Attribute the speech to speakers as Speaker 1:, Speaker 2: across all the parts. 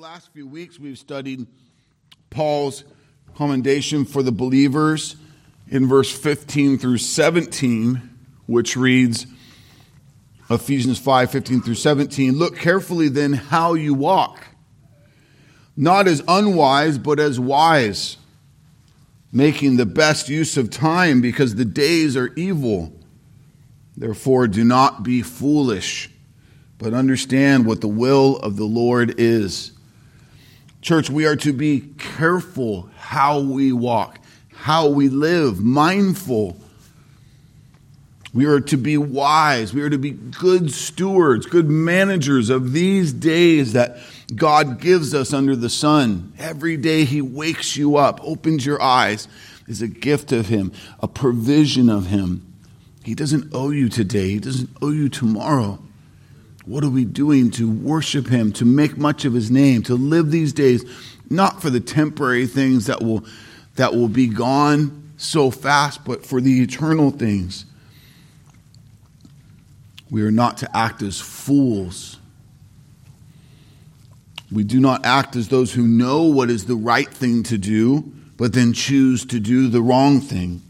Speaker 1: last few weeks, we've studied Paul's commendation for the believers in verse 15 through 17, which reads Ephesians 5 15 through 17. Look carefully then how you walk, not as unwise, but as wise, making the best use of time because the days are evil. Therefore, do not be foolish, but understand what the will of the Lord is. Church, we are to be careful how we walk, how we live, mindful. We are to be wise. We are to be good stewards, good managers of these days that God gives us under the sun. Every day He wakes you up, opens your eyes, is a gift of Him, a provision of Him. He doesn't owe you today, He doesn't owe you tomorrow. What are we doing to worship Him, to make much of His name, to live these days, not for the temporary things that will, that will be gone so fast, but for the eternal things? We are not to act as fools. We do not act as those who know what is the right thing to do, but then choose to do the wrong thing.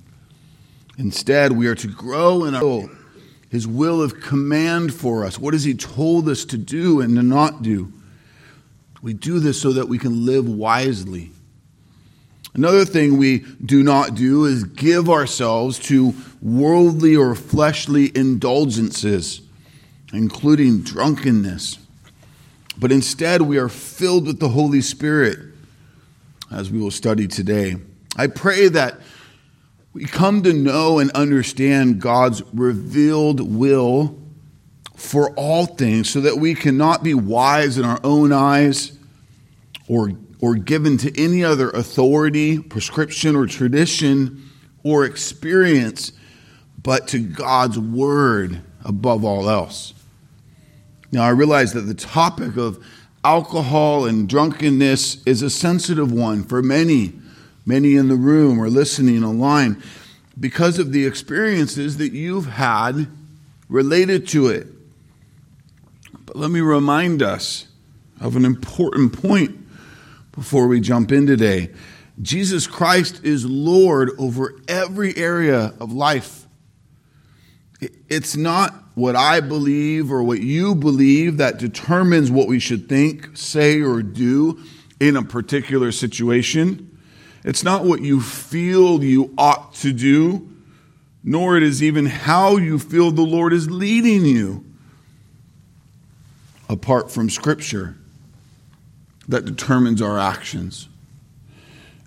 Speaker 1: Instead, we are to grow in our his will of command for us. What has He told us to do and to not do? We do this so that we can live wisely. Another thing we do not do is give ourselves to worldly or fleshly indulgences, including drunkenness. But instead, we are filled with the Holy Spirit, as we will study today. I pray that we come to know and understand God's revealed will for all things so that we cannot be wise in our own eyes or, or given to any other authority, prescription, or tradition or experience, but to God's word above all else. Now, I realize that the topic of alcohol and drunkenness is a sensitive one for many many in the room or listening online, because of the experiences that you've had related to it. But let me remind us of an important point before we jump in today. Jesus Christ is Lord over every area of life. It's not what I believe or what you believe that determines what we should think, say, or do in a particular situation. It's not what you feel you ought to do, nor it is even how you feel the Lord is leading you apart from Scripture that determines our actions.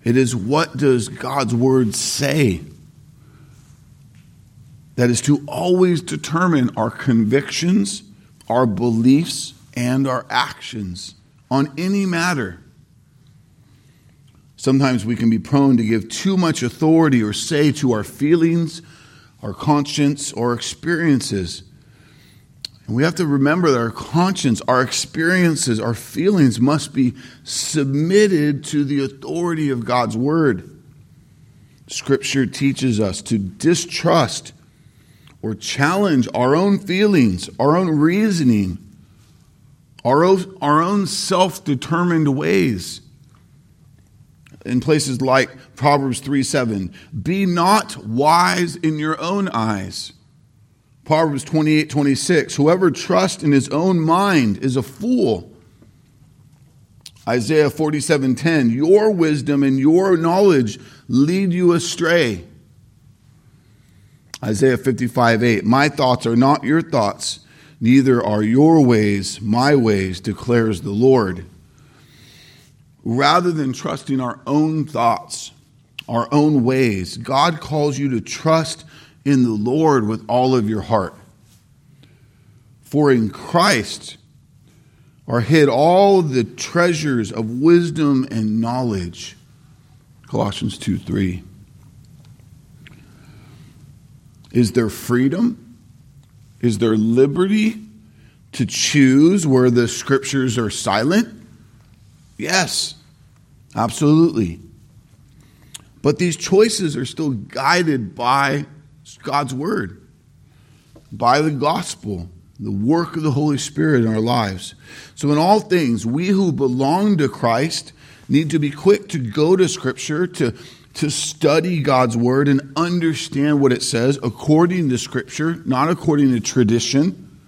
Speaker 1: It is what does God's Word say that is to always determine our convictions, our beliefs, and our actions on any matter. Sometimes we can be prone to give too much authority or say to our feelings, our conscience, or experiences. And we have to remember that our conscience, our experiences, our feelings must be submitted to the authority of God's Word. Scripture teaches us to distrust or challenge our own feelings, our own reasoning, our own, our own self determined ways in places like Proverbs 3 7. Be not wise in your own eyes. Proverbs 28 26. Whoever trusts in his own mind is a fool. Isaiah 47 10. Your wisdom and your knowledge lead you astray. Isaiah 55 8. My thoughts are not your thoughts, neither are your ways my ways, declares the Lord rather than trusting our own thoughts, our own ways, God calls you to trust in the Lord with all of your heart. For in Christ are hid all the treasures of wisdom and knowledge. Colossians 2 3. Is there freedom? Is there liberty to choose where the scriptures are silent? Yes, absolutely. But these choices are still guided by God's word, by the gospel, the work of the Holy Spirit in our lives. So, in all things, we who belong to Christ need to be quick to go to Scripture, to, to study God's Word and understand what it says according to Scripture, not according to tradition,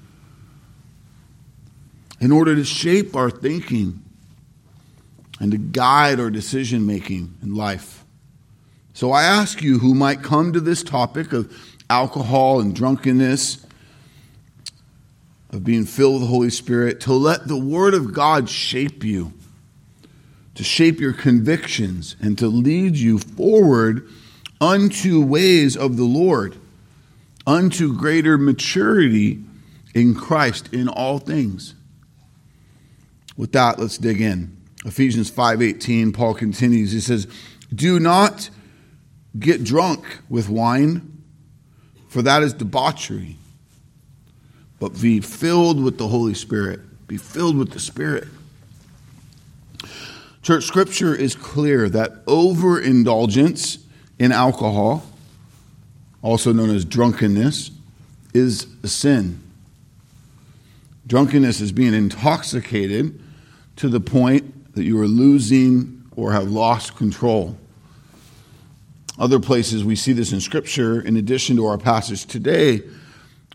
Speaker 1: in order to shape our thinking and to guide our decision making in life. So, I ask you who might come to this topic of alcohol and drunkenness of being filled with the Holy Spirit, to let the Word of God shape you, to shape your convictions, and to lead you forward unto ways of the Lord, unto greater maturity in Christ in all things. With that, let's dig in. Ephesians 5:18, Paul continues. He says, "Do not get drunk with wine, for that is debauchery." but be filled with the Holy Spirit. Be filled with the Spirit. Church scripture is clear that overindulgence in alcohol, also known as drunkenness, is a sin. Drunkenness is being intoxicated to the point that you are losing or have lost control. Other places we see this in Scripture, in addition to our passage today,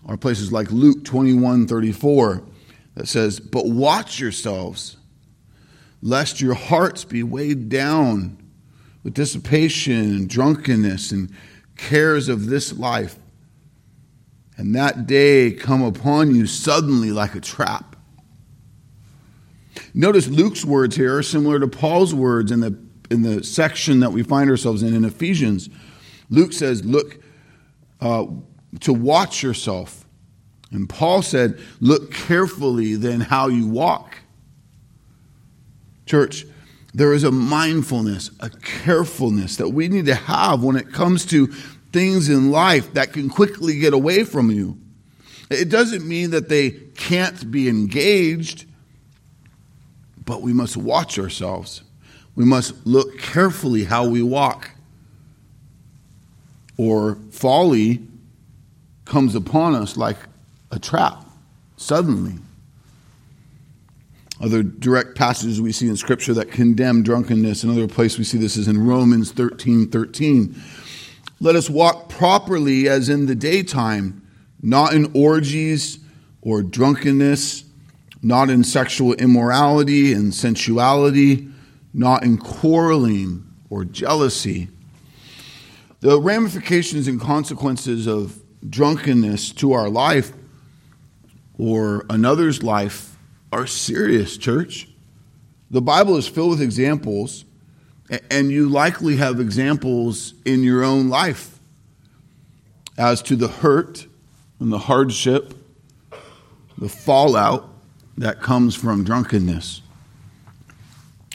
Speaker 1: are places like Luke 21 34 that says, But watch yourselves, lest your hearts be weighed down with dissipation and drunkenness and cares of this life, and that day come upon you suddenly like a trap. Notice Luke's words here are similar to Paul's words in the, in the section that we find ourselves in in Ephesians. Luke says, Look, uh, to watch yourself. And Paul said, Look carefully then how you walk. Church, there is a mindfulness, a carefulness that we need to have when it comes to things in life that can quickly get away from you. It doesn't mean that they can't be engaged, but we must watch ourselves. We must look carefully how we walk. Or folly comes upon us like a trap suddenly. Other direct passages we see in Scripture that condemn drunkenness. Another place we see this is in Romans 13 13. Let us walk properly as in the daytime, not in orgies or drunkenness, not in sexual immorality and sensuality, not in quarreling or jealousy. The ramifications and consequences of drunkenness to our life or another's life are serious, church. The Bible is filled with examples, and you likely have examples in your own life as to the hurt and the hardship, the fallout that comes from drunkenness.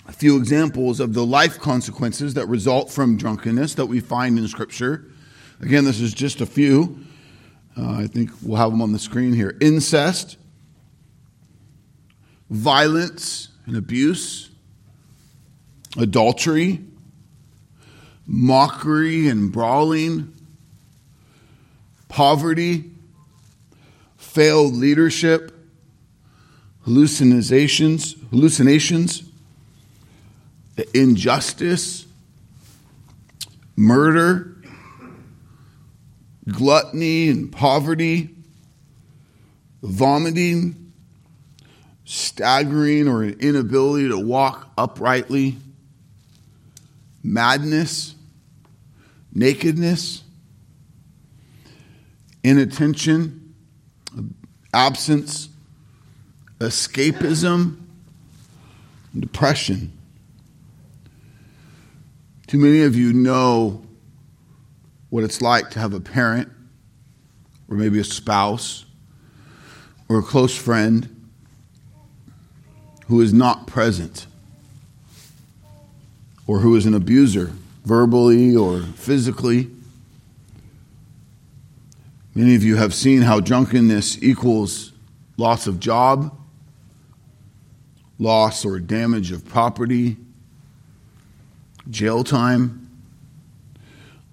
Speaker 1: A few examples of the life consequences that result from drunkenness that we find in Scripture. Again, this is just a few. Uh, I think we'll have them on the screen here. Incest, violence and abuse, adultery, mockery and brawling, poverty, failed leadership, hallucinations, hallucinations, injustice, murder, gluttony and poverty, vomiting, staggering or an inability to walk uprightly, madness, nakedness, inattention, absence, escapism, depression. Too many of you know what it's like to have a parent, or maybe a spouse, or a close friend who is not present, or who is an abuser, verbally or physically. Many of you have seen how drunkenness equals loss of job, loss or damage of property, jail time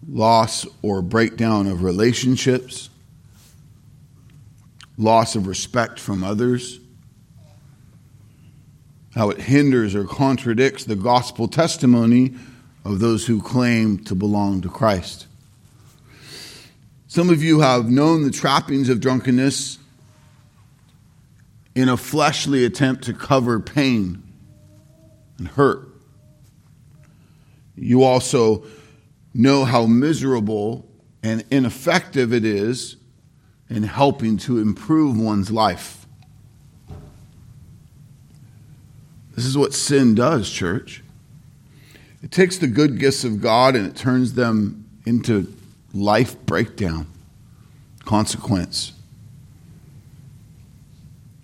Speaker 1: loss or breakdown of relationships, loss of respect from others, how it hinders or contradicts the gospel testimony of those who claim to belong to Christ. Some of you have known the trappings of drunkenness in a fleshly attempt to cover pain and hurt. You also know how miserable and ineffective it is in helping to improve one's life. This is what sin does, church. It takes the good gifts of God and it turns them into life breakdown, consequence,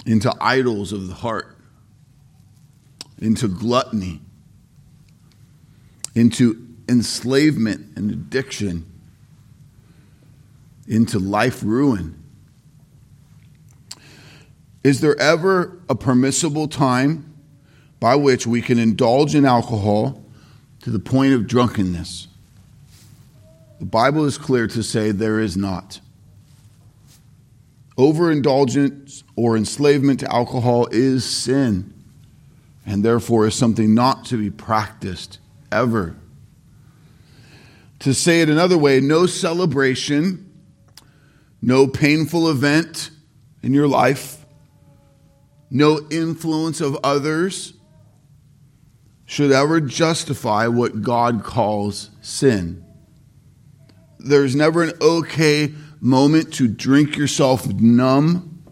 Speaker 1: into idols of the heart, into gluttony, into enslavement and addiction, into life ruin. Is there ever a permissible time by which we can indulge in alcohol to the point of drunkenness? The Bible is clear to say there is not. Overindulgence or enslavement to alcohol is sin and therefore is something not to be practiced ever. To say it another way, no celebration, no painful event in your life, no influence of others should ever justify what God calls sin. There's never an okay moment to drink yourself numb.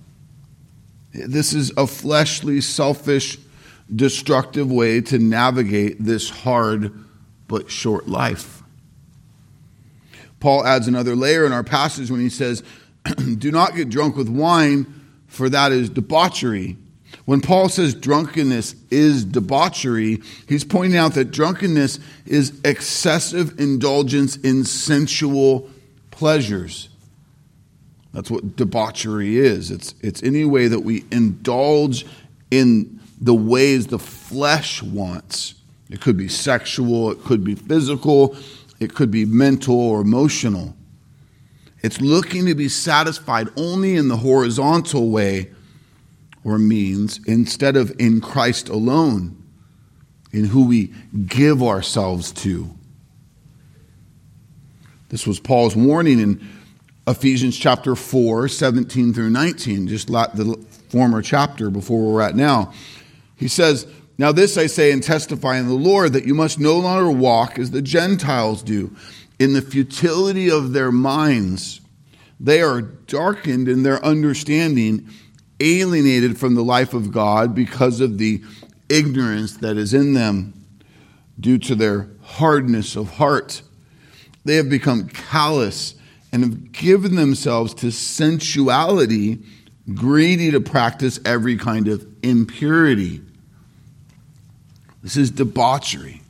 Speaker 1: This is a fleshly, selfish, destructive way to navigate this hard but short life. Paul adds another layer in our passage when he says, Do not get drunk with wine, for that is debauchery. When Paul says drunkenness is debauchery, he's pointing out that drunkenness is excessive indulgence in sensual pleasures. That's what debauchery is. It's, it's any way that we indulge in the ways the flesh wants. It could be sexual, it could be physical, it could be mental or emotional. It's looking to be satisfied only in the horizontal way or means instead of in Christ alone, in who we give ourselves to. This was Paul's warning in Ephesians chapter 4, 17 through 19, just like the former chapter before we're at now. He says, Now this I say and testify in the Lord that you must no longer walk as the Gentiles do, in the futility of their minds. They are darkened in their understanding, alienated from the life of God because of the ignorance that is in them due to their hardness of heart. They have become callous and have given themselves to sensuality, greedy to practice every kind of impurity. This is debauchery.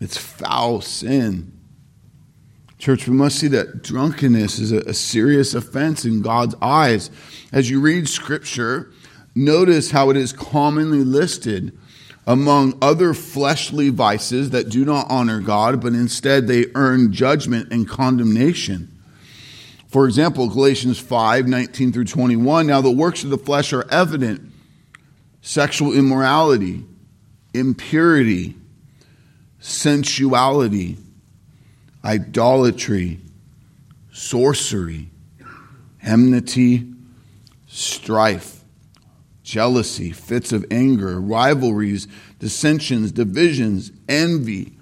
Speaker 1: It's foul sin. Church, we must see that drunkenness is a, serious offense in God's eyes. As you read Scripture, notice how it is commonly listed among other fleshly vices that do not honor God, but instead they earn judgment and condemnation. For example, Galatians 5 19 through 21. Now the works of the flesh are evident sexual immorality, impurity, sensuality, idolatry, sorcery, enmity, strife jealousy, fits of anger, rivalries, dissensions, divisions, envy,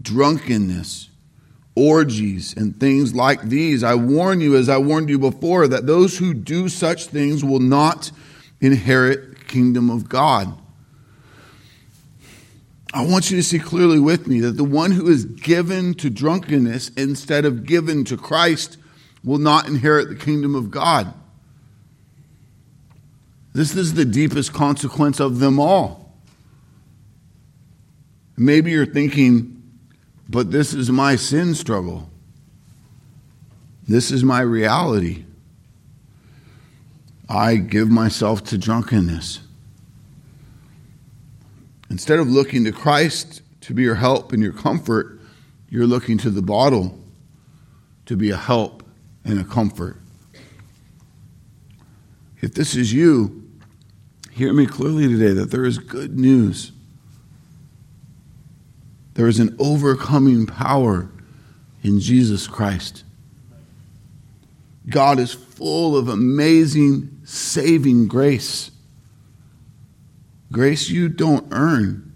Speaker 1: drunkenness, orgies, and things like these. I warn you, as I warned you before, that those who do such things will not inherit kingdom of God. I want you to see clearly with me that the one who is given to drunkenness instead of given to Christ will not inherit the kingdom of God. This is the deepest consequence of them all. Maybe you're thinking, but this is my sin struggle. This is my reality. I give myself to drunkenness. Instead of looking to Christ to be your help and your comfort, you're looking to the bottle to be a help and a comfort. If this is you, hear me clearly today that there is good news. There is an overcoming power in Jesus Christ. God is full of amazing, saving grace. Grace you don't earn.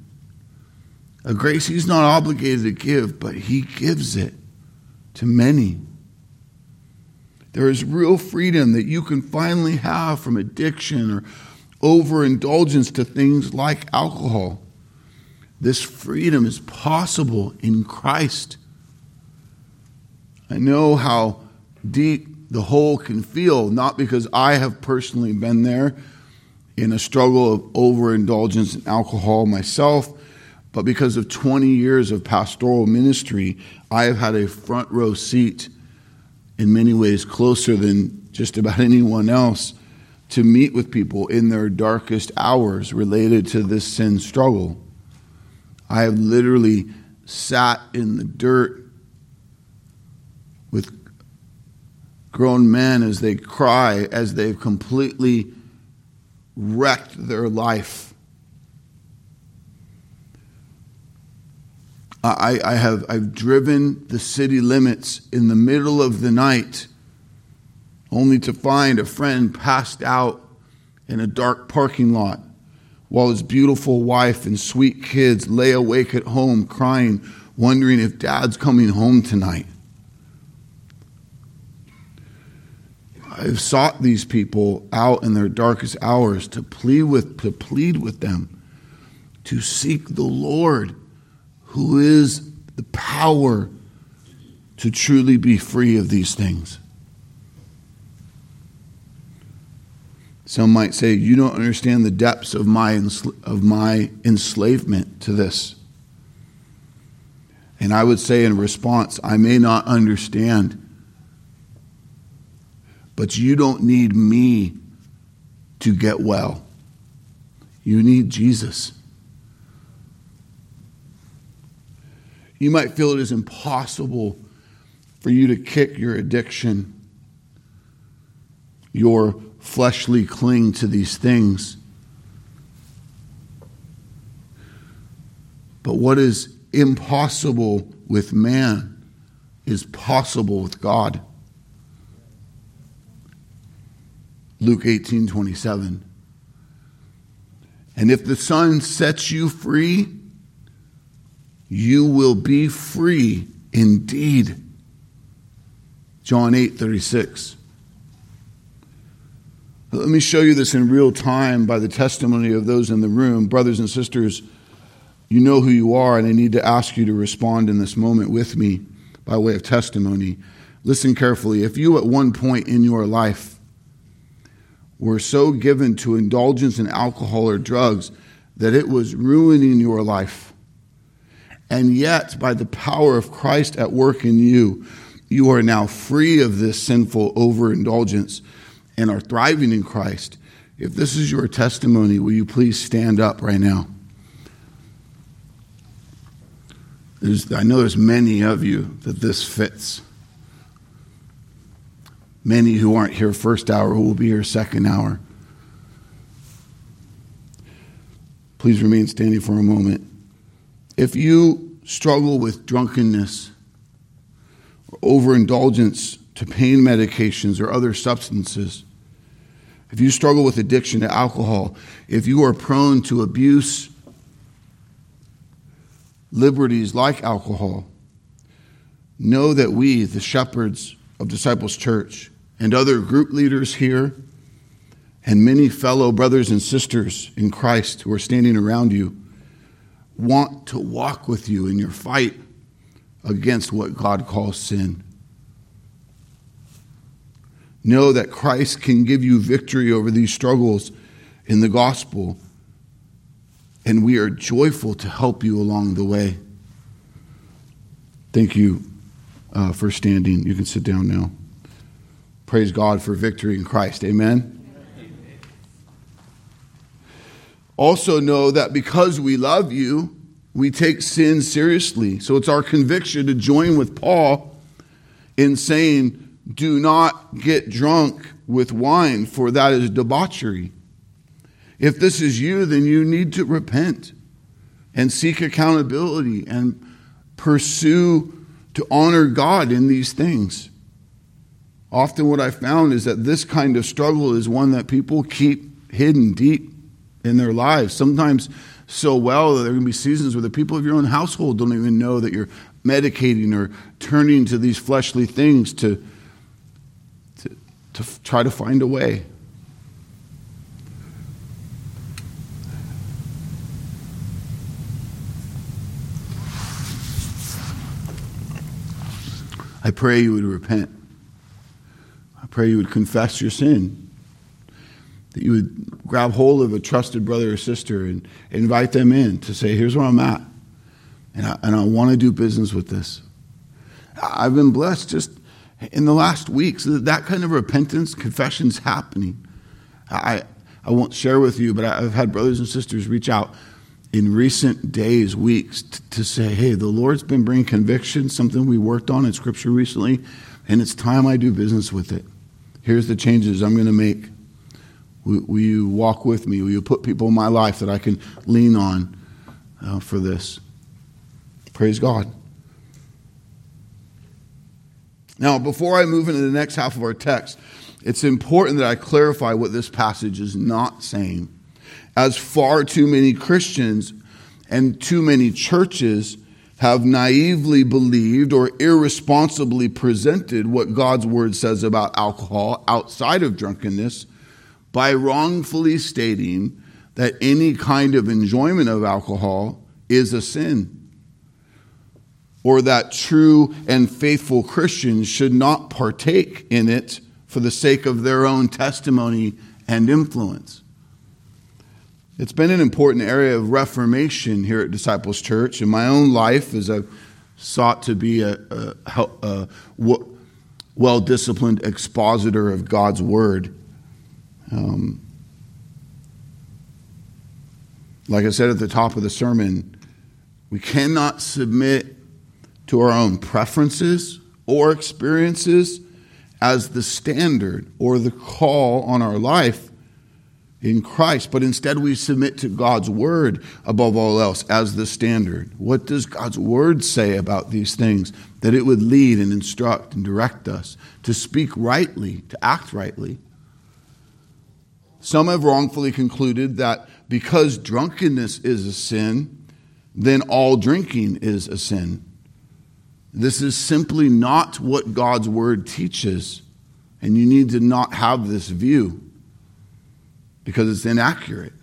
Speaker 1: A grace He's not obligated to give, but He gives it to many. There is real freedom that you can finally have from addiction or overindulgence to things like alcohol. This freedom is possible in Christ. I know how deep the hole can feel, not because I have personally been there in a struggle of overindulgence in alcohol myself, but because of 20 years of pastoral ministry, I have had a front row seat in many ways closer than just about anyone else to meet with people in their darkest hours related to this sin struggle. I have literally sat in the dirt with grown men as they cry, as they've completely wrecked their life. I, I have I've driven the city limits in the middle of the night only to find a friend passed out in a dark parking lot while his beautiful wife and sweet kids lay awake at home crying, wondering if dad's coming home tonight. I've sought these people out in their darkest hours to plead with, to plead with them to seek the Lord, who is the power to truly be free of these things. Some might say, You don't understand the depths of my, of my enslavement to this. And I would say in response, I may not understand, but you don't need me to get well. You need Jesus. You might feel it is impossible for you to kick your addiction, your fleshly cling to these things. But what is impossible with man is possible with God. Luke 18 27. And if the Son sets you free, you will be free indeed. John 8 36. Let me show you this in real time by the testimony of those in the room. Brothers and sisters, you know who you are, and I need to ask you to respond in this moment with me by way of testimony. Listen carefully. If you at one point in your life were so given to indulgence in alcohol or drugs that it was ruining your life, and yet by the power of Christ at work in you, you are now free of this sinful overindulgence and are thriving in Christ, if this is your testimony, will you please stand up right now? There's, I know there's many of you that this fits. Many who aren't here first hour who will be here second hour. Please remain standing for a moment. If you struggle with drunkenness or overindulgence to pain medications or other substances, if you struggle with addiction to alcohol, if you are prone to abuse, liberties like alcohol, know that we, the shepherds of Disciples Church, and other group leaders here, and many fellow brothers and sisters in Christ who are standing around you, want to walk with you in your fight against what God calls sin. Know that Christ can give you victory over these struggles in the gospel, and we are joyful to help you along the way. Thank you uh, for standing. You can sit down now. Praise God for victory in Christ. Amen. Also, know that because we love you, we take sin seriously. So it's our conviction to join with Paul in saying, Do not get drunk with wine, for that is debauchery. If this is you, then you need to repent and seek accountability and pursue to honor God in these things. Often, what I found is that this kind of struggle is one that people keep hidden deep in their lives. Sometimes so well that there can be seasons where the people of your own household don't even know that you're medicating or turning to these fleshly things to, to, to try to find a way. I pray you would repent. I pray you would confess your sin. That you would grab hold of a trusted brother or sister and invite them in to say, here's where I'm at. And I, and I want to do business with this. I've been blessed just in the last weeks. That kind of repentance, confession's happening. I, I won't share with you, but I've had brothers and sisters reach out in recent days, weeks, t- to say, hey, the Lord's been bringing conviction, something we worked on in Scripture recently, and it's time I do business with it. Here's the changes I'm going to make. Will, will, you walk with me? Will you put people in my life that I can lean on uh, for this? Praise God. Now, before I move into the next half of our text, it's important that I clarify what this passage is not saying as far too many Christians and too many churches have naively believed or irresponsibly presented what God's word says about alcohol outside of drunkenness by wrongfully stating that any kind of enjoyment of alcohol is a sin. Or that true and faithful Christians should not partake in it for the sake of their own testimony and influence. It's been an important area of reformation here at Disciples Church. In my own life, as I've sought to be a, a, a well disciplined expositor of God's Word. Um, like I said at the top of the sermon, we cannot submit to our own preferences or experiences as the standard or the call on our life in Christ, but instead we submit to God's word above all else as the standard. What does God's word say about these things? That it would lead and instruct and direct us to speak rightly, to act rightly. Some have wrongfully concluded that because drunkenness is a sin, then all drinking is a sin. This is simply not what God's word teaches, and you need to not have this view because it's inaccurate.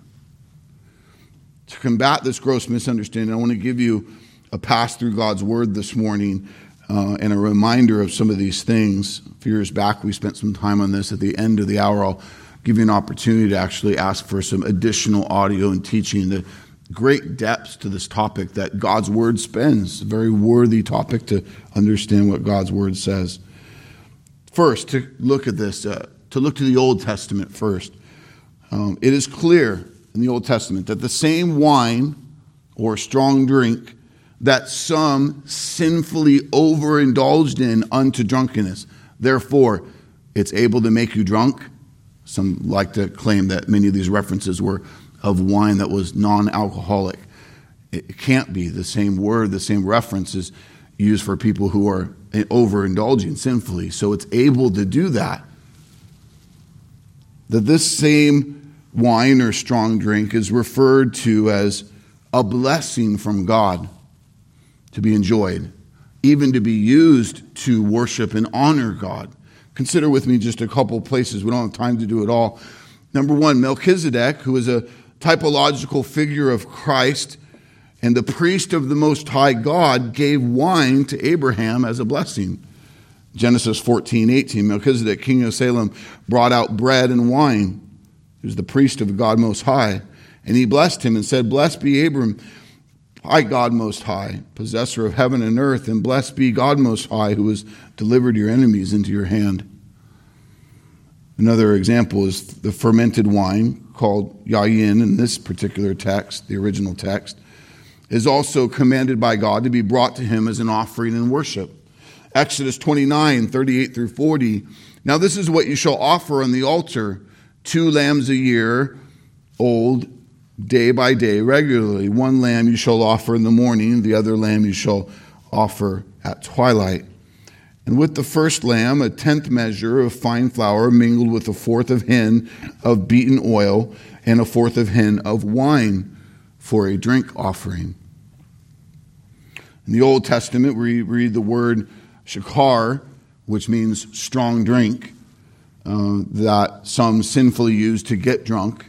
Speaker 1: To combat this gross misunderstanding, I want to give you a pass through God's Word this morning uh, and a reminder of some of these things. A few years back, we spent some time on this. At the end of the hour, I'll give you an opportunity to actually ask for some additional audio and teaching. Great depths to this topic that God's Word spends. A very worthy topic to understand what God's Word says. First, to look at this, uh, to look to the Old Testament first. Um, it is clear in the Old Testament that the same wine or strong drink that some sinfully overindulged in unto drunkenness, therefore, it's able to make you drunk. Some like to claim that many of these references were of wine that was non alcoholic. It can't be the same word, the same reference is used for people who are overindulging sinfully. So it's able to do that. That this same wine or strong drink is referred to as a blessing from God to be enjoyed, even to be used to worship and honor God. Consider with me just a couple places. We don't have time to do it all. Number one, Melchizedek, who is a typological figure of Christ and the priest of the Most High God, gave wine to Abraham as a blessing. Genesis 14, 18. Melchizedek, king of Salem, brought out bread and wine. He was the priest of God Most High. And he blessed him and said, Blessed be Abram by God Most High, possessor of heaven and earth, and blessed be God Most High, who has delivered your enemies into your hand. Another example is the fermented wine called yayin in this particular text, the original text, is also commanded by God to be brought to him as an offering in worship. Exodus 29, 38 through 40. Now, this is what you shall offer on the altar two lambs a year old, day by day, regularly. One lamb you shall offer in the morning, the other lamb you shall offer at twilight. And with the first lamb, a tenth measure of fine flour mingled with a fourth of hin of beaten oil and a fourth of hin of wine for a drink offering. In the Old Testament, we read the word shakar, which means strong drink, uh, that some sinfully use to get drunk,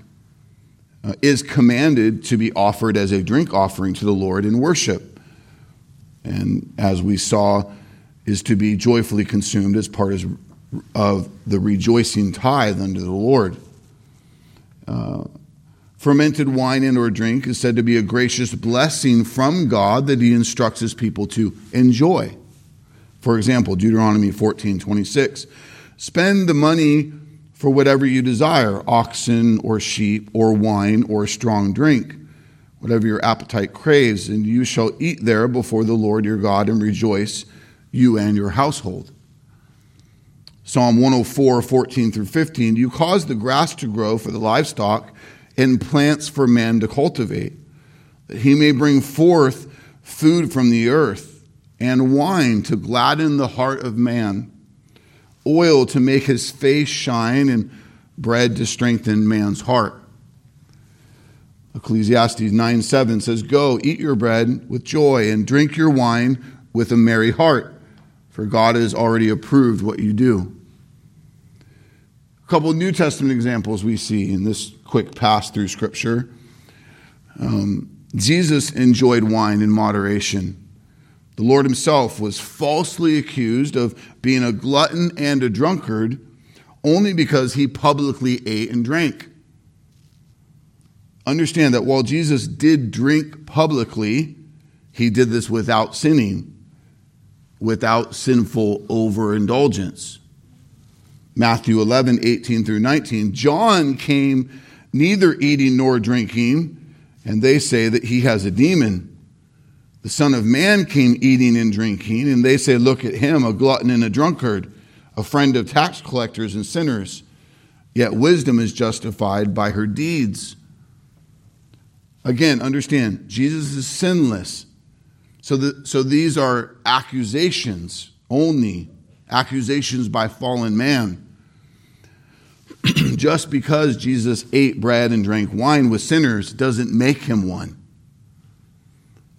Speaker 1: uh, is commanded to be offered as a drink offering to the Lord in worship. And as we saw, is to be joyfully consumed as part of the rejoicing tithe unto the Lord. Uh, fermented wine and or drink is said to be a gracious blessing from God that he instructs his people to enjoy. For example, Deuteronomy 14, 26. Spend the money for whatever you desire, oxen or sheep or wine or strong drink, whatever your appetite craves, and you shall eat there before the Lord your God and rejoice you and your household. Psalm 104, 14 through 15. You cause the grass to grow for the livestock and plants for man to cultivate, that he may bring forth food from the earth and wine to gladden the heart of man, oil to make his face shine, and bread to strengthen man's heart. Ecclesiastes 9 7 says, Go, eat your bread with joy, and drink your wine with a merry heart for God has already approved what you do. A couple New Testament examples we see in this quick pass through Scripture. Um, Jesus enjoyed wine in moderation. The Lord himself was falsely accused of being a glutton and a drunkard only because he publicly ate and drank. Understand that while Jesus did drink publicly, he did this without sinning without sinful overindulgence. Matthew 11, 18 through 19. John came neither eating nor drinking, and they say that he has a demon. The Son of Man came eating and drinking, and they say, Look at him, a glutton and a drunkard, a friend of tax collectors and sinners. Yet wisdom is justified by her deeds. Again, understand, Jesus is sinless. So, the, so these are accusations only, accusations by fallen man. Just because Jesus ate bread and drank wine with sinners doesn't make him one.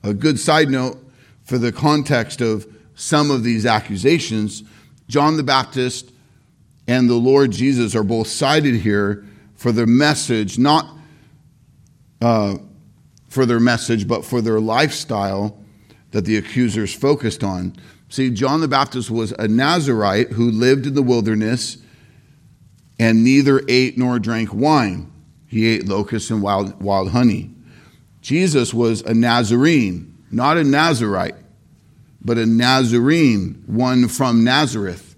Speaker 1: A good side note for the context of some of these accusations John the Baptist and the Lord Jesus are both cited here for their message, not uh, for their message, but for their lifestyle that the accusers focused on. See, John the Baptist was a Nazarite who lived in the wilderness and neither ate nor drank wine. He ate locusts and wild, wild honey. Jesus was a Nazarene, not a Nazarite, but a Nazarene, one from Nazareth.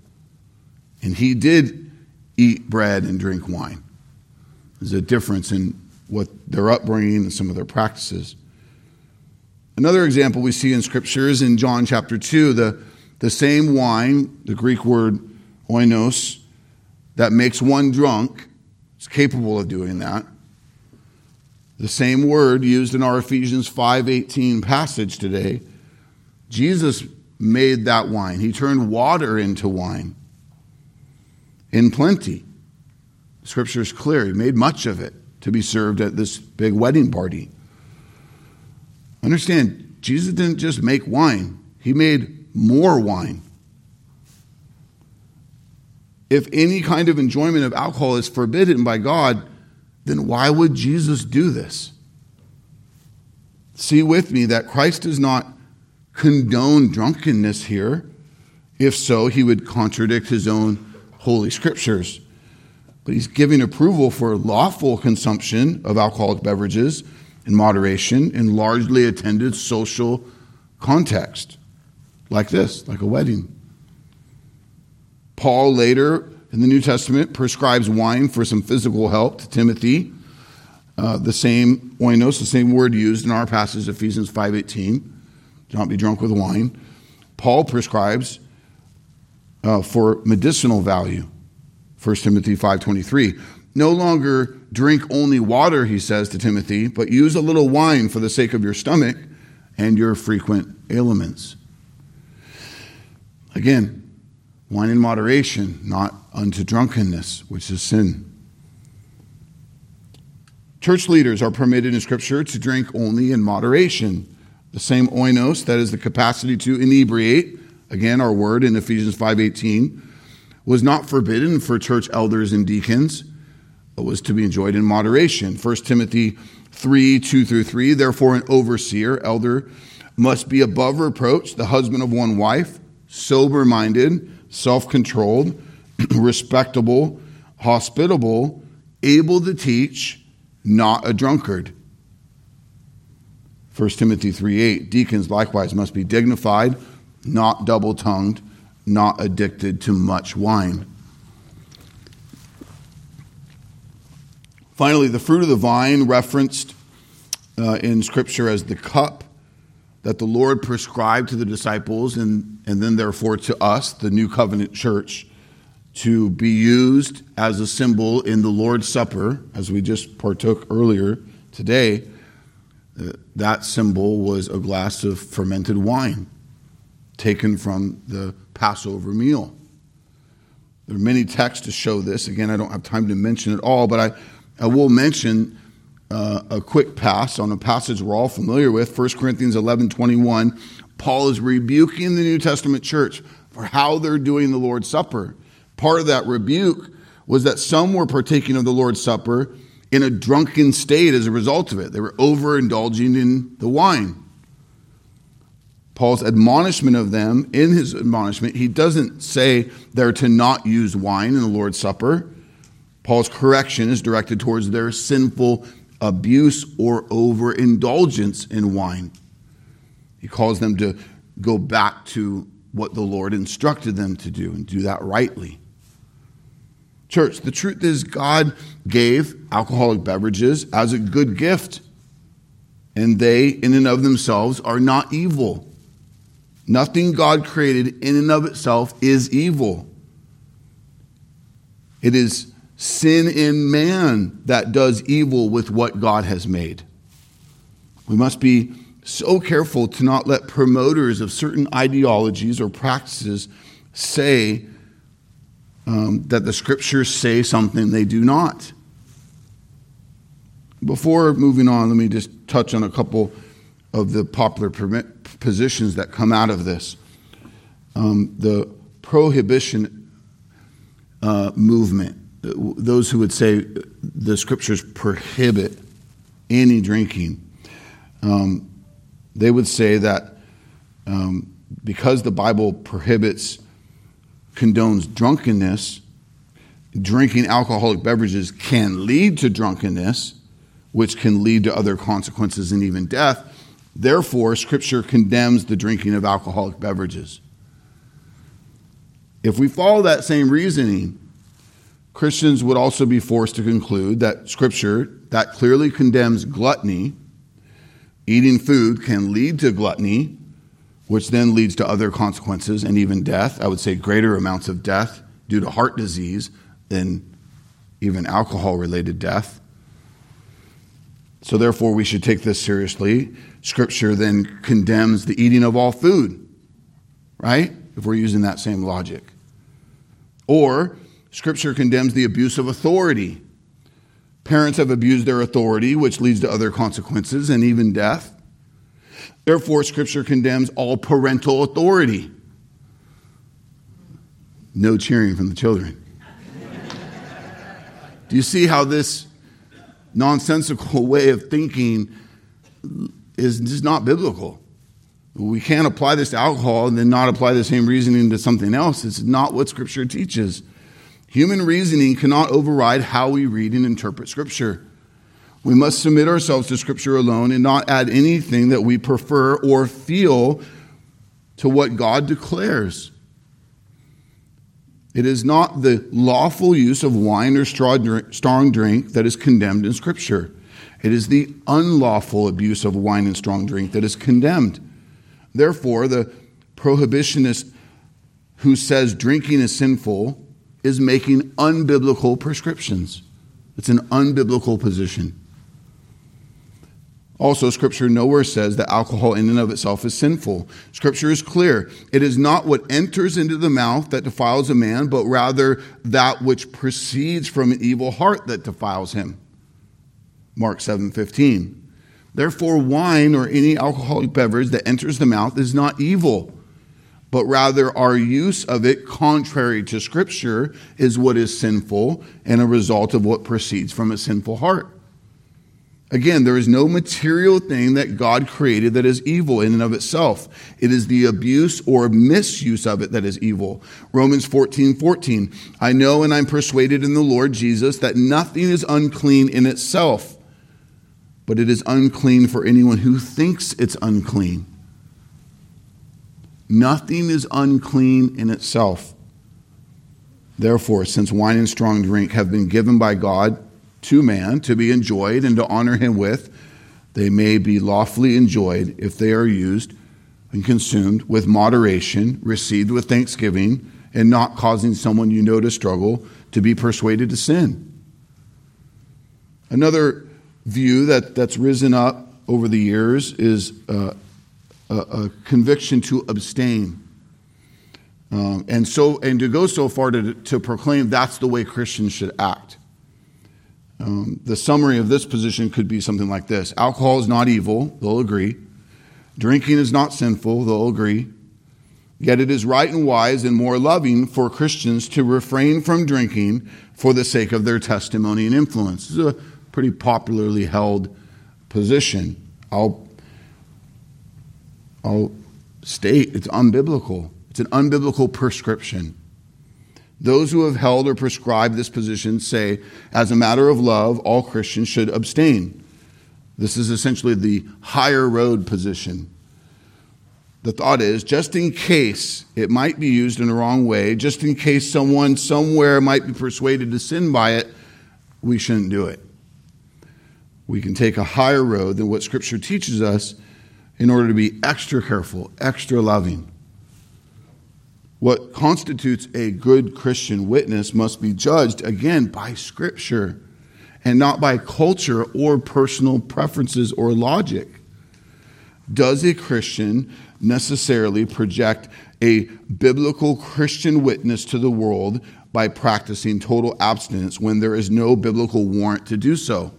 Speaker 1: And he did eat bread and drink wine. There's a difference in what their upbringing and some of their practices. Another example we see in Scripture is in John chapter 2, the, the same wine, the Greek word oinos, that makes one drunk, is capable of doing that. The same word used in our Ephesians 5:18 passage today. Jesus made that wine. He turned water into wine in plenty. Scripture is clear. He made much of it to be served at this big wedding party. Understand, Jesus didn't just make wine, he made more wine. If any kind of enjoyment of alcohol is forbidden by God, then why would Jesus do this? See with me that Christ does not condone drunkenness here. If so, he would contradict his own holy scriptures. But he's giving approval for lawful consumption of alcoholic beverages in moderation in largely attended social context, like this, like a wedding. Paul later in the New Testament prescribes wine for some physical help to Timothy. Uh, the same oinos, the same word used in our passage, Ephesians 5.18. Do not be drunk with wine. Paul prescribes uh, for medicinal value. 1 Timothy 5:23. No longer drink only water, he says to Timothy, but use a little wine for the sake of your stomach and your frequent ailments. Again, wine in moderation, not unto drunkenness, which is sin. Church leaders are permitted in Scripture to drink only in moderation. The same oinos, that is the capacity to inebriate, again our word in Ephesians 5:18, was not forbidden for church elders and deacons, but was to be enjoyed in moderation. 1 Timothy 3, 2 through 3, therefore an overseer, elder, must be above reproach, the husband of one wife, sober minded, self controlled, respectable, hospitable, able to teach, not a drunkard. 1 Timothy 3 8, deacons likewise must be dignified, not double tongued, not addicted to much wine. Finally, the fruit of the vine referenced uh, in Scripture as the cup that the Lord prescribed to the disciples and, and then, therefore, to us, the new covenant church, to be used as a symbol in the Lord's Supper, as we just partook earlier today. Uh, that symbol was a glass of fermented wine taken from the Passover meal. There are many texts to show this. Again, I don't have time to mention it all, but I, I will mention uh, a quick pass on a passage we're all familiar with 1 corinthians 11 21 paul is rebuking the new testament church for how they're doing the lord's supper. Part of that rebuke was that some were partaking of the lord's supper in a drunken state as a result of it. They were overindulging in the wine. Paul's admonishment of them in his admonishment he doesn't say they're to not use wine in the lord's supper Paul's correction is directed towards their sinful abuse or overindulgence in wine. He calls them to go back to what the Lord instructed them to do and do that rightly. Church, the truth is, God gave alcoholic beverages as a good gift, and they, in and of themselves, are not evil. Nothing God created in and of itself is evil. It is sin in man that does evil with what God has made. We must be so careful to not let promoters of certain ideologies or practices say um, that the scriptures say something they do not. Before moving on, let me just touch on a couple of the popular positions that come out of this. Um, the prohibition uh, movement those who would say the scriptures prohibit any drinking, um, they would say that um, because the Bible prohibits, condones drunkenness, drinking alcoholic beverages can lead to drunkenness, which can lead to other consequences and even death. Therefore, Scripture condemns the drinking of alcoholic beverages. If we follow that same reasoning, Christians would also be forced to conclude that Scripture that clearly condemns gluttony, eating food can lead to gluttony, which then leads to other consequences and even death. I would say greater amounts of death due to heart disease than even alcohol related death. So, therefore, we should take this seriously. Scripture then condemns the eating of all food, right? If we're using that same logic. Or, Scripture condemns the abuse of authority. Parents have abused their authority, which leads to other consequences and even death. Therefore, Scripture condemns all parental authority. No cheering from the children. Do you see how this nonsensical way of thinking is just not biblical? We can't apply this to alcohol and then not apply the same reasoning to something else. It's not what Scripture teaches. Human reasoning cannot override how we read and interpret Scripture. We must submit ourselves to Scripture alone and not add anything that we prefer or feel to what God declares. It is not the lawful use of wine or strong drink that is condemned in Scripture. It is the unlawful abuse of wine and strong drink that is condemned. Therefore, the prohibitionist who says drinking is sinful is making unbiblical prescriptions. It's an unbiblical position. Also, Scripture nowhere says that alcohol in and of itself is sinful. Scripture is clear. It is not what enters into the mouth that defiles a man, but rather that which proceeds from an evil heart that defiles him. Mark 7 15. Therefore, wine or any alcoholic beverage that enters the mouth is not evil, but rather our use of it, contrary to Scripture, is what is sinful and a result of what proceeds from a sinful heart. Again, there is no material thing that God created that is evil in and of itself. It is the abuse or misuse of it that is evil. Romans 14, 14. I know and I'm persuaded in the Lord Jesus that nothing is unclean in itself, but it is unclean for anyone who thinks it's unclean. Nothing is unclean in itself. Therefore, since wine and strong drink have been given by God, to man to be enjoyed and to honor him with, they may be lawfully enjoyed if they are used and consumed with moderation, received with thanksgiving, and not causing someone you know to struggle to be persuaded to sin. Another view that, that's risen up over the years is uh, a, a, conviction to abstain. Um, and so and to go so far to, to proclaim that's the way Christians should act. Um, the summary of this position could be something like this Alcohol is not evil, they'll agree. Drinking is not sinful, they'll agree. Yet it is right and wise and more loving for Christians to refrain from drinking for the sake of their testimony and influence. This is a pretty popularly held position. I'll, I'll state it's unbiblical. It's an unbiblical prescription. Those who have held or prescribed this position say, as a matter of love, all Christians should abstain. This is essentially the higher road position. The thought is just in case it might be used in the wrong way, just in case someone somewhere might be persuaded to sin by it, we shouldn't do it. We can take a higher road than what Scripture teaches us in order to be extra careful, extra loving. What constitutes a good Christian witness must be judged, again, by Scripture and not by culture or personal preferences or logic. Does a Christian necessarily project a biblical Christian witness to the world by practicing total abstinence when there is no biblical warrant to do so?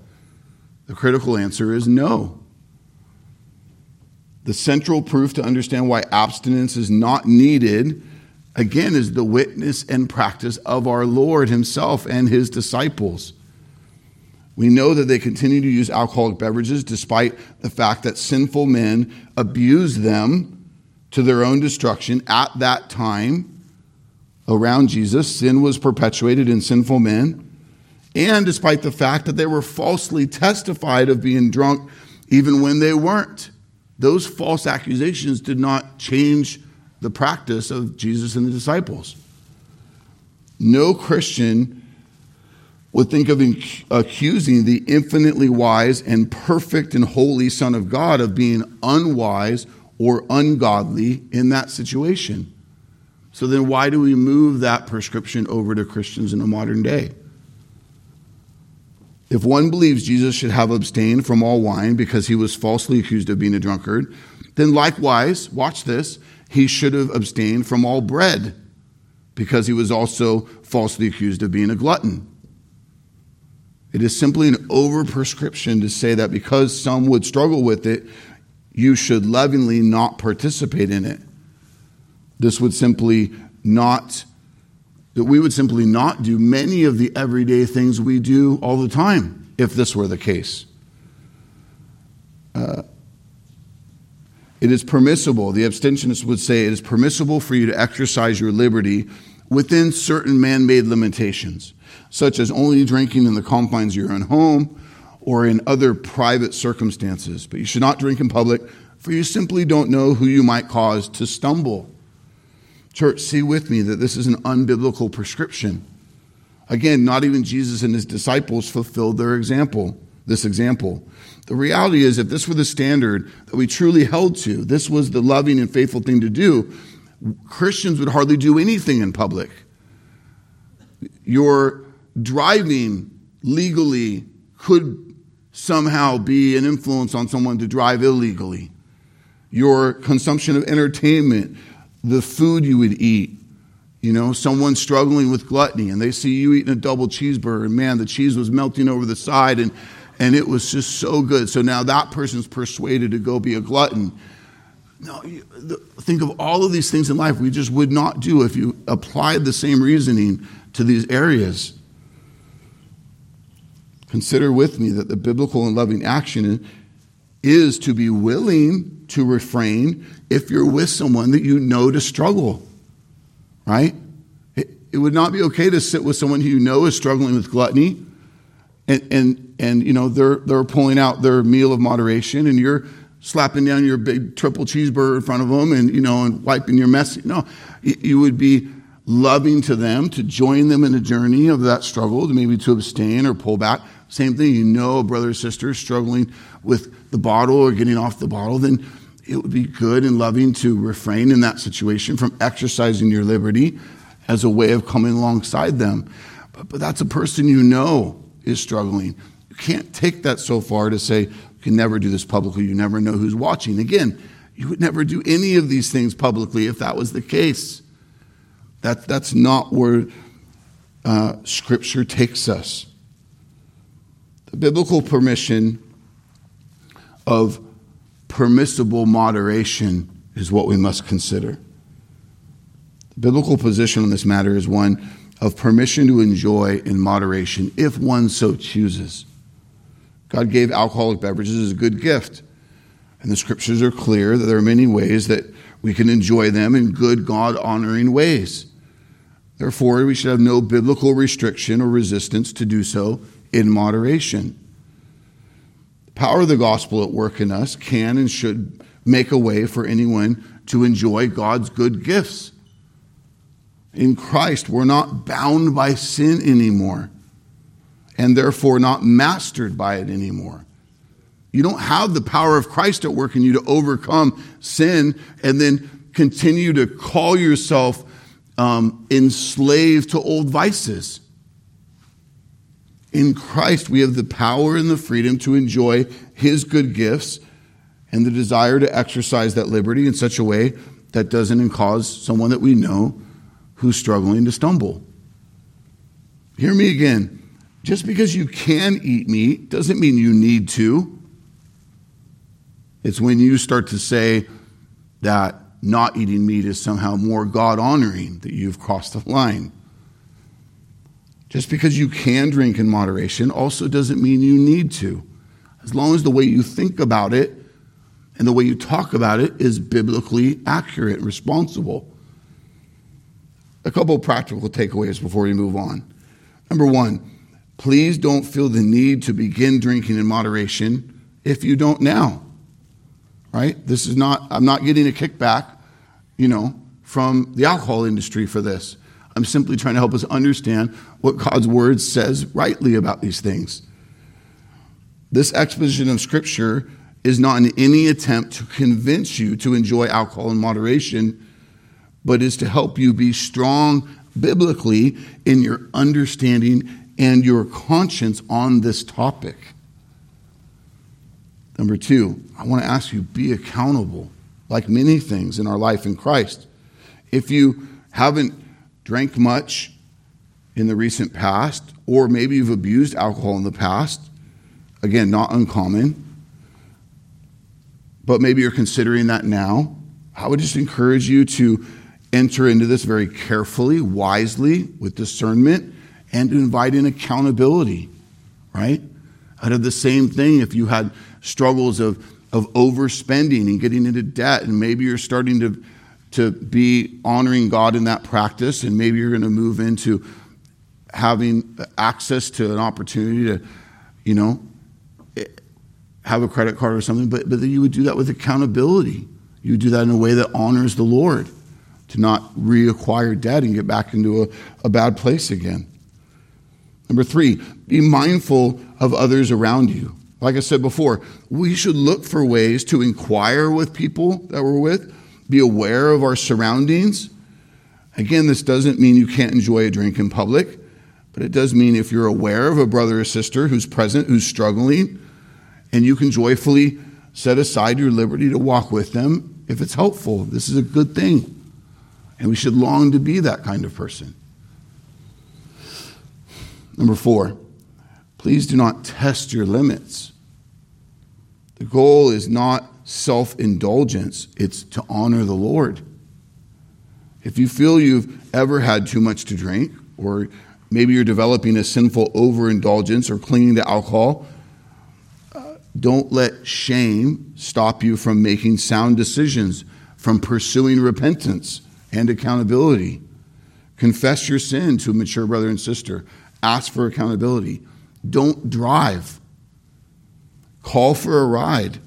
Speaker 1: The critical answer is no. The central proof to understand why abstinence is not needed again, is the witness and practice of our Lord Himself and His disciples. We know that they continue to use alcoholic beverages despite the fact that sinful men abused them to their own destruction at that time around Jesus. Sin was perpetuated in sinful men. And despite the fact that they were falsely testified of being drunk even when they weren't. Those false accusations did not change the practice of Jesus and the disciples. No Christian would think of accusing the infinitely wise and perfect and holy Son of God of being unwise or ungodly in that situation. So then, why do we move that prescription over to Christians in the modern day? If one believes Jesus should have abstained from all wine because he was falsely accused of being a drunkard, then likewise, watch this, he should have abstained from all bread because he was also falsely accused of being a glutton. It is simply an overprescription to say that because some would struggle with it, you should lovingly not participate in it. This would simply not, that we would simply not do many of the everyday things we do all the time if this were the case. Uh, it is permissible, the abstentionists would say, it is permissible for you to exercise your liberty within certain man made limitations, such as only drinking in the confines of your own home or in other private circumstances. But you should not drink in public, for you simply don't know who you might cause to stumble. Church, see with me that this is an unbiblical prescription. Again, not even Jesus and his disciples fulfilled their example, this example. The reality is, if this were the standard that we truly held to, this was the loving and faithful thing to do, Christians would hardly do anything in public. Your driving legally could somehow be an influence on someone to drive illegally. Your consumption of entertainment, the food you would eat, you know, someone struggling with gluttony and they see you eating a double cheeseburger and man, the cheese was melting over the side and, and it was just so good. So now that person's persuaded to go be a glutton. No, you, the, think of all of these things in life we just would not do if you applied the same reasoning to these areas. Consider with me that the biblical and loving action is to be willing to refrain if you're with someone that you know to struggle, right? It, it would not be okay to sit with someone who you know is struggling with gluttony and, and, and you know, they're, they're pulling out their meal of moderation and you're slapping down your big triple cheeseburger in front of them and, you know, and wiping your mess. No, you would be loving to them, to join them in a journey of that struggle, maybe to abstain or pull back. Same thing, you know a brother or sister struggling with the bottle or getting off the bottle, then it would be good and loving to refrain in that situation from exercising your liberty as a way of coming alongside them. But, but that's a person you know is struggling. You can't take that so far to say, you can never do this publicly. You never know who's watching. Again, you would never do any of these things publicly if that was the case. That, that's not where uh, Scripture takes us. The biblical permission of permissible moderation is what we must consider. The biblical position on this matter is one of permission to enjoy in moderation if one so chooses. God gave alcoholic beverages as a good gift. And the scriptures are clear that there are many ways that we can enjoy them in good, God honoring ways. Therefore, we should have no biblical restriction or resistance to do so in moderation. Power of the gospel at work in us can and should make a way for anyone to enjoy God's good gifts. In Christ, we're not bound by sin anymore and therefore not mastered by it anymore. You don't have the power of Christ at work in you to overcome sin and then continue to call yourself um, enslaved to old vices. In Christ, we have the power and the freedom to enjoy His good gifts and the desire to exercise that liberty in such a way that doesn't cause someone that we know who's struggling to stumble. Hear me again. Just because you can eat meat doesn't mean you need to. It's when you start to say that not eating meat is somehow more God honoring that you've crossed the line. Just because you can drink in moderation also doesn't mean you need to. As long as the way you think about it and the way you talk about it is biblically accurate, and responsible. A couple of practical takeaways before we move on. Number one, please don't feel the need to begin drinking in moderation if you don't now. Right? This is not, I'm not getting a kickback, you know, from the alcohol industry for this. I'm simply trying to help us understand what God's word says rightly about these things. This exposition of scripture is not in any attempt to convince you to enjoy alcohol in moderation but is to help you be strong biblically in your understanding and your conscience on this topic. Number two, I want to ask you be accountable, like many things in our life in Christ. If you haven't drank much in the recent past, or maybe you've abused alcohol in the past, again, not uncommon, but maybe you're considering that now, I would just encourage you to enter into this very carefully, wisely, with discernment, and to invite in accountability, right? Out of the same thing, if you had struggles of, of overspending and getting into debt, and maybe you're starting to, to be honoring God in that practice, and maybe you're going to move into having access to an opportunity to, you know, eh, have a credit card or something, but, but you would do that with accountability. You would do that in a way that honors the Lord to not reacquire debt and get back into a, a bad place again. Number three, be mindful of others around you. Like I said before, we should look for ways to inquire with people that we're with, be aware of our surroundings. Again, this doesn't mean you can't enjoy a drink in public, but it does mean if you're aware of a brother or sister who's present, who's struggling, and you can joyfully set aside your liberty to walk with them if it's helpful. This is a good thing. And we should long to be that kind of person. Number four, please do not test your limits. The goal is not self indulgence, it's to honor the Lord. If you feel you've ever had too much to drink, or maybe you're developing a sinful overindulgence or clinging to alcohol, uh, don't let shame stop you from making sound decisions, from pursuing repentance and accountability. Confess your sin to a mature brother and sister. Ask for accountability. Don't drive. Call for a ride.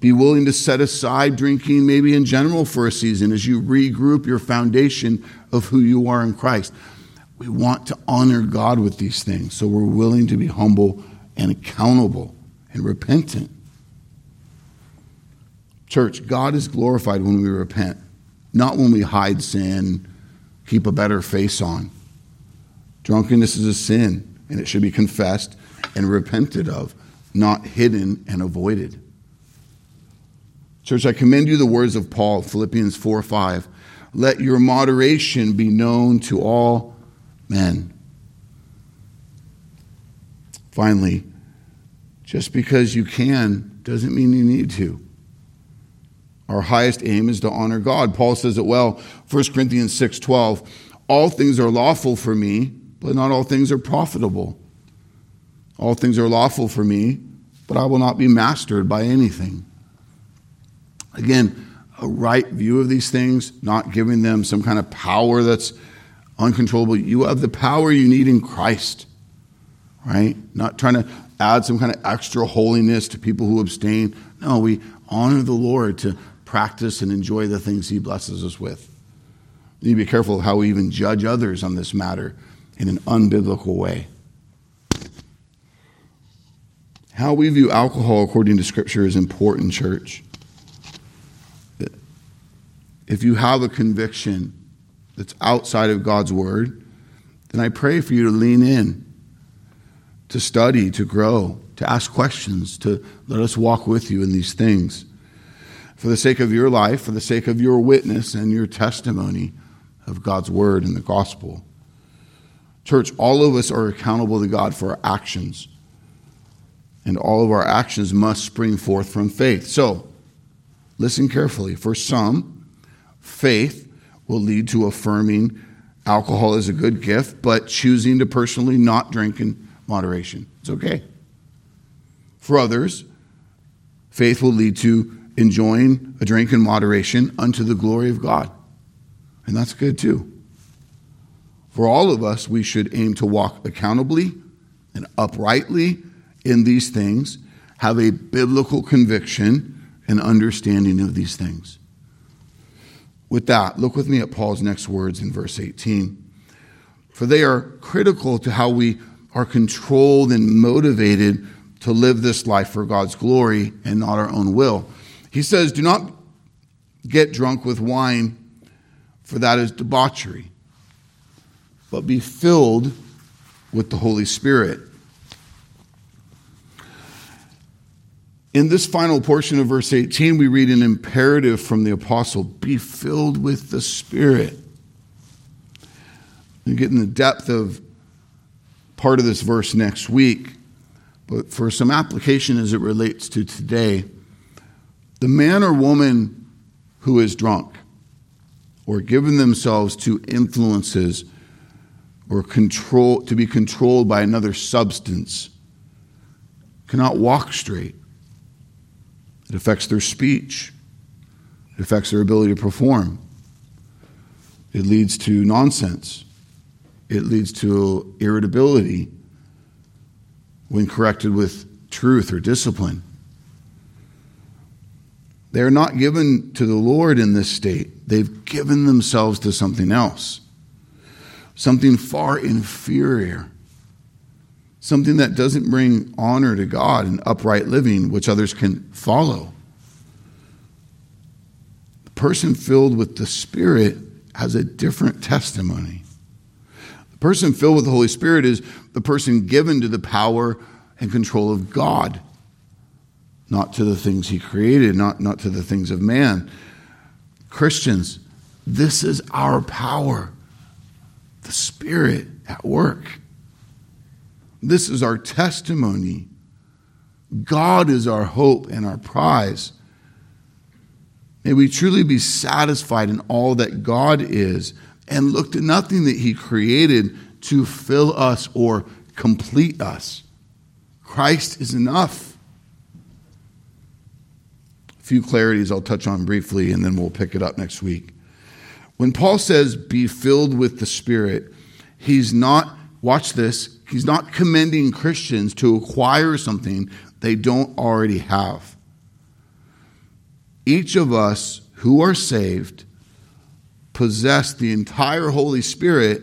Speaker 1: Be willing to set aside drinking, maybe in general, for a season as you regroup your foundation of who you are in Christ. We want to honor God with these things, so we're willing to be humble and accountable and repentant. Church, God is glorified when we repent, not when we hide sin, keep a better face on. Drunkenness is a sin, and it should be confessed and repented of, not hidden and avoided. Church, I commend you the words of Paul, Philippians 4 5. Let your moderation be known to all men. Finally, just because you can doesn't mean you need to. Our highest aim is to honor God. Paul says it well, 1 Corinthians 6 12. All things are lawful for me, but not all things are profitable. All things are lawful for me, but I will not be mastered by anything. Again, a right view of these things, not giving them some kind of power that's uncontrollable. You have the power you need in Christ, right? Not trying to add some kind of extra holiness to people who abstain. No, we honor the Lord to practice and enjoy the things He blesses us with. You need to be careful how we even judge others on this matter in an unbiblical way. How we view alcohol according to Scripture is important, church. If you have a conviction that's outside of God's Word, then I pray for you to lean in, to study, to grow, to ask questions, to let us walk with you in these things. For the sake of your life, for the sake of your witness and your testimony of God's Word and the gospel. Church, all of us are accountable to God for our actions and all of our actions must spring forth from faith. So, listen carefully. For some, faith will lead to affirming alcohol is a good gift, but choosing to personally not drink in moderation. It's okay. For others, faith will lead to enjoying a drink in moderation unto the glory of God. And that's good too. For all of us, we should aim to walk accountably and uprightly in these things, have a biblical conviction and understanding of these things. With that, look with me at Paul's next words in verse 18. For they are critical to how we are controlled and motivated to live this life for God's glory and not our own will. He says, Do not get drunk with wine, for that is debauchery, but be filled with the Holy Spirit In this final portion of verse 18, we read an imperative from the apostle be filled with the Spirit. You get in the depth of part of this verse next week, but for some application as it relates to today, the man or woman who is drunk or given themselves to influences or control to be controlled by another substance cannot walk straight it affects their speech. It affects their ability to perform. It leads to nonsense. It leads to irritability when corrected with truth or discipline. They are not given to the Lord in this state. They've given themselves to something else, something far inferior something that doesn't bring honor to God and upright living, which others can follow. The person filled with the Spirit has a different testimony. The person filled with the Holy Spirit is the person given to the power and control of God, not to the things he created, not, not to the things of man. Christians, this is our power, the Spirit at work. This is our testimony. God is our hope and our prize. May we truly be satisfied in all that God is and look to nothing that He created to fill us or complete us. Christ is enough. A few clarities I'll touch on briefly and then we'll pick it up next week. When Paul says, be filled with the Spirit, he's not, watch this, he's not commending Christians to acquire something they don't already have. Each of us who are saved possess the entire Holy Spirit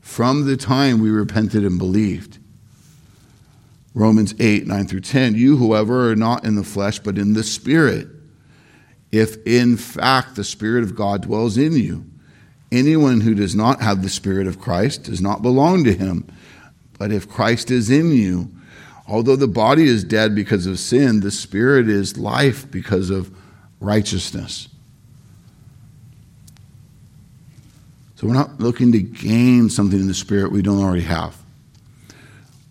Speaker 1: from the time we repented and believed. Romans 8, 9 through 10. You, however, are not in the flesh, but in the Spirit. If in fact the Spirit of God dwells in you, anyone who does not have the Spirit of Christ does not belong to him. But if Christ is in you, although the body is dead because of sin, the Spirit is life because of righteousness. So we're not looking to gain something in the Spirit we don't already have.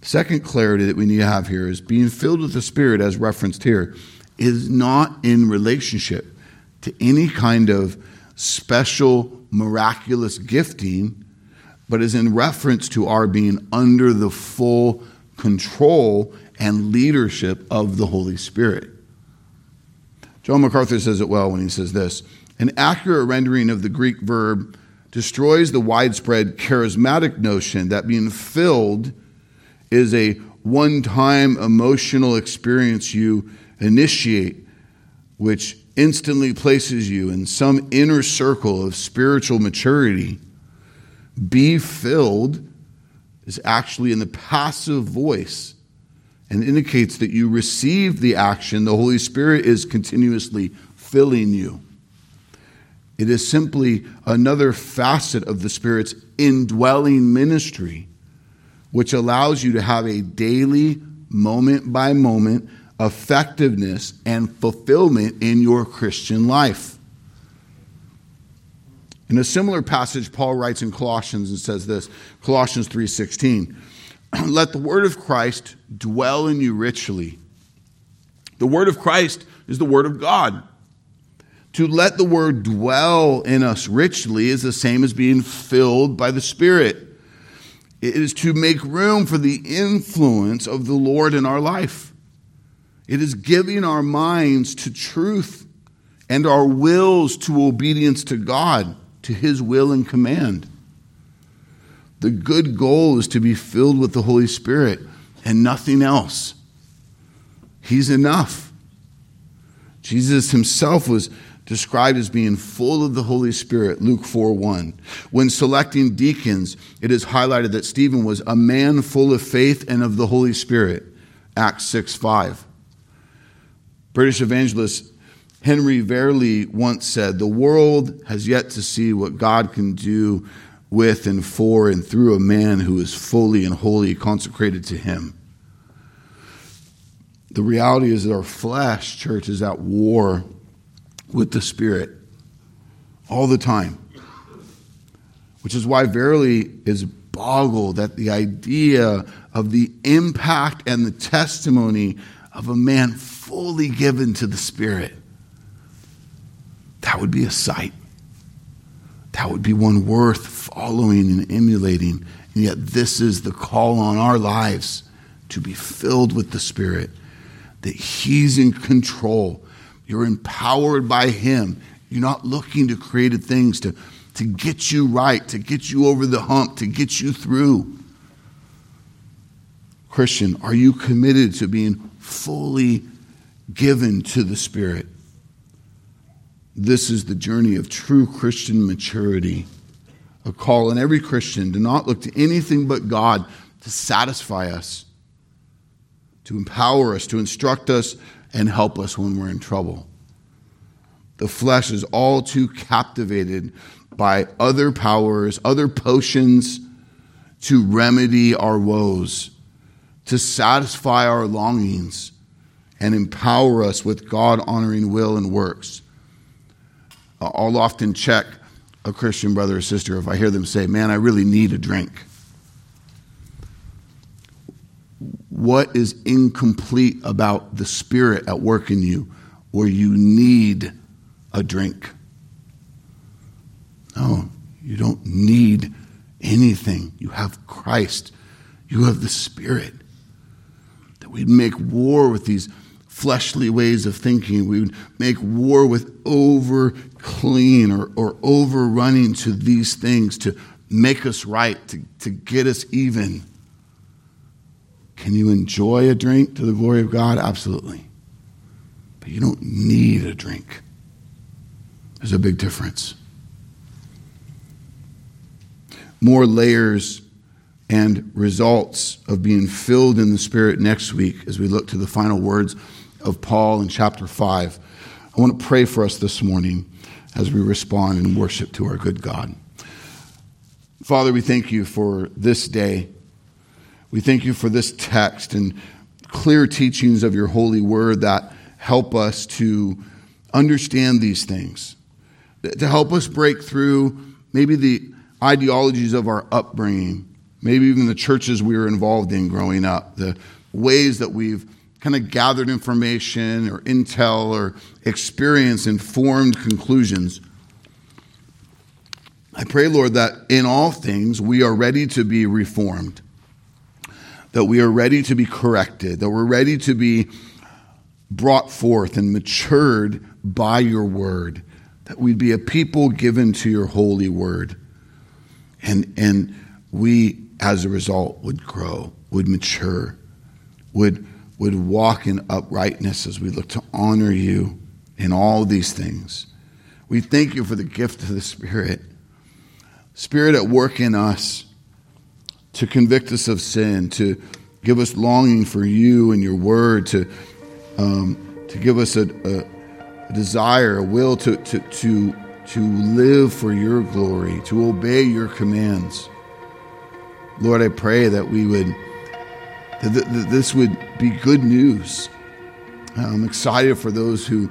Speaker 1: Second clarity that we need to have here is being filled with the Spirit, as referenced here, is not in relationship to any kind of special, miraculous gifting, but is in reference to our being under the full control and leadership of the Holy Spirit. John MacArthur says it well when he says this An accurate rendering of the Greek verb destroys the widespread charismatic notion that being filled is a one time emotional experience you initiate, which instantly places you in some inner circle of spiritual maturity. Be filled is actually in the passive voice and indicates that you receive the action. The Holy Spirit is continuously filling you. It is simply another facet of the Spirit's indwelling ministry, which allows you to have a daily, moment by moment effectiveness and fulfillment in your Christian life. In a similar passage, Paul writes in Colossians and says this Colossians 3:16. let the word of Christ dwell in you richly. The word of Christ is the word of God. To let the word dwell in us richly is the same as being filled by the Spirit. It is to make room for the influence of the Lord in our life. It is giving our minds to truth and our wills to obedience to God, to His will and command. The good goal is to be filled with the Holy Spirit and nothing else. He's enough. Jesus himself was described as being full of the Holy Spirit, Luke 4 1. When selecting deacons, it is highlighted that Stephen was a man full of faith and of the Holy Spirit, Acts 6 5. British evangelist Henry Varley once said, The world has yet to see what God can do with and for and through a man who is fully and wholly consecrated to him. The reality is that our flesh, church, is at war with the Spirit all the time. Which is why Varley is boggled at the idea of the impact and the testimony of a man fully given to the Spirit. That would be a sight. That would be one worth following and emulating. And yet, this is the call on our lives to be filled with the Spirit, that He's in control. You're empowered by Him. You're not looking to created things to, to get you right, to get you over the hump, to get you through. Christian, are you committed to being fully given to the Spirit? This is the journey of true Christian maturity. A call on every Christian to not look to anything but God to satisfy us, to empower us, to instruct us, and help us when we're in trouble. the flesh is all too captivated by other powers, other potions to remedy our woes, to satisfy our longings, and empower us with God honoring will and works. I'll often check a Christian brother or sister if I hear them say, Man, I really need a drink. What is incomplete about the Spirit at work in you where you need a drink? No, you don't need anything. You have Christ, you have the Spirit. That we'd make war with these fleshly ways of thinking. We would make war with over clean or, or overrunning to these things to make us right, to, to get us even. Can you enjoy a drink to the glory of God? Absolutely. But you don't need a drink. There's a big difference. More layers and results of being filled in the Spirit next week as we look to the final words of Paul in chapter 5. I want to pray for us this morning as we respond and worship to our good God. Father, we thank you for this day. We thank you for this text and clear teachings of your holy word that help us to understand these things, to help us break through maybe the ideologies of our upbringing, maybe even the churches we were involved in growing up, the ways that we've kind of gathered information or intel or experience informed conclusions. I pray, Lord, that in all things we are ready to be reformed, that we are ready to be corrected, that we're ready to be brought forth and matured by your word, that we'd be a people given to your holy word. And, and we, as a result, would grow, would mature, would would walk in uprightness as we look to honor you in all these things. We thank you for the gift of the Spirit. Spirit at work in us to convict us of sin, to give us longing for you and your word, to, um, to give us a, a, a desire, a will to, to, to, to live for your glory, to obey your commands. Lord, I pray that we would that this would be good news. I'm excited for those who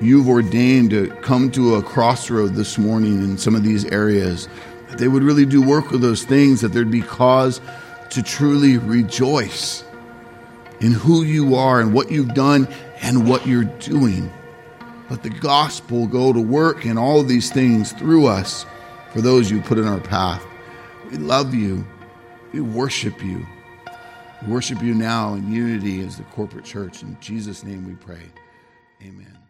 Speaker 1: you've ordained to come to a crossroad this morning in some of these areas. That they would really do work with those things, that there'd be cause to truly rejoice in who you are and what you've done and what you're doing. Let the gospel go to work in all these things through us for those you put in our path. We love you. We worship you. Worship you now in unity as the corporate church. In Jesus' name we pray. Amen.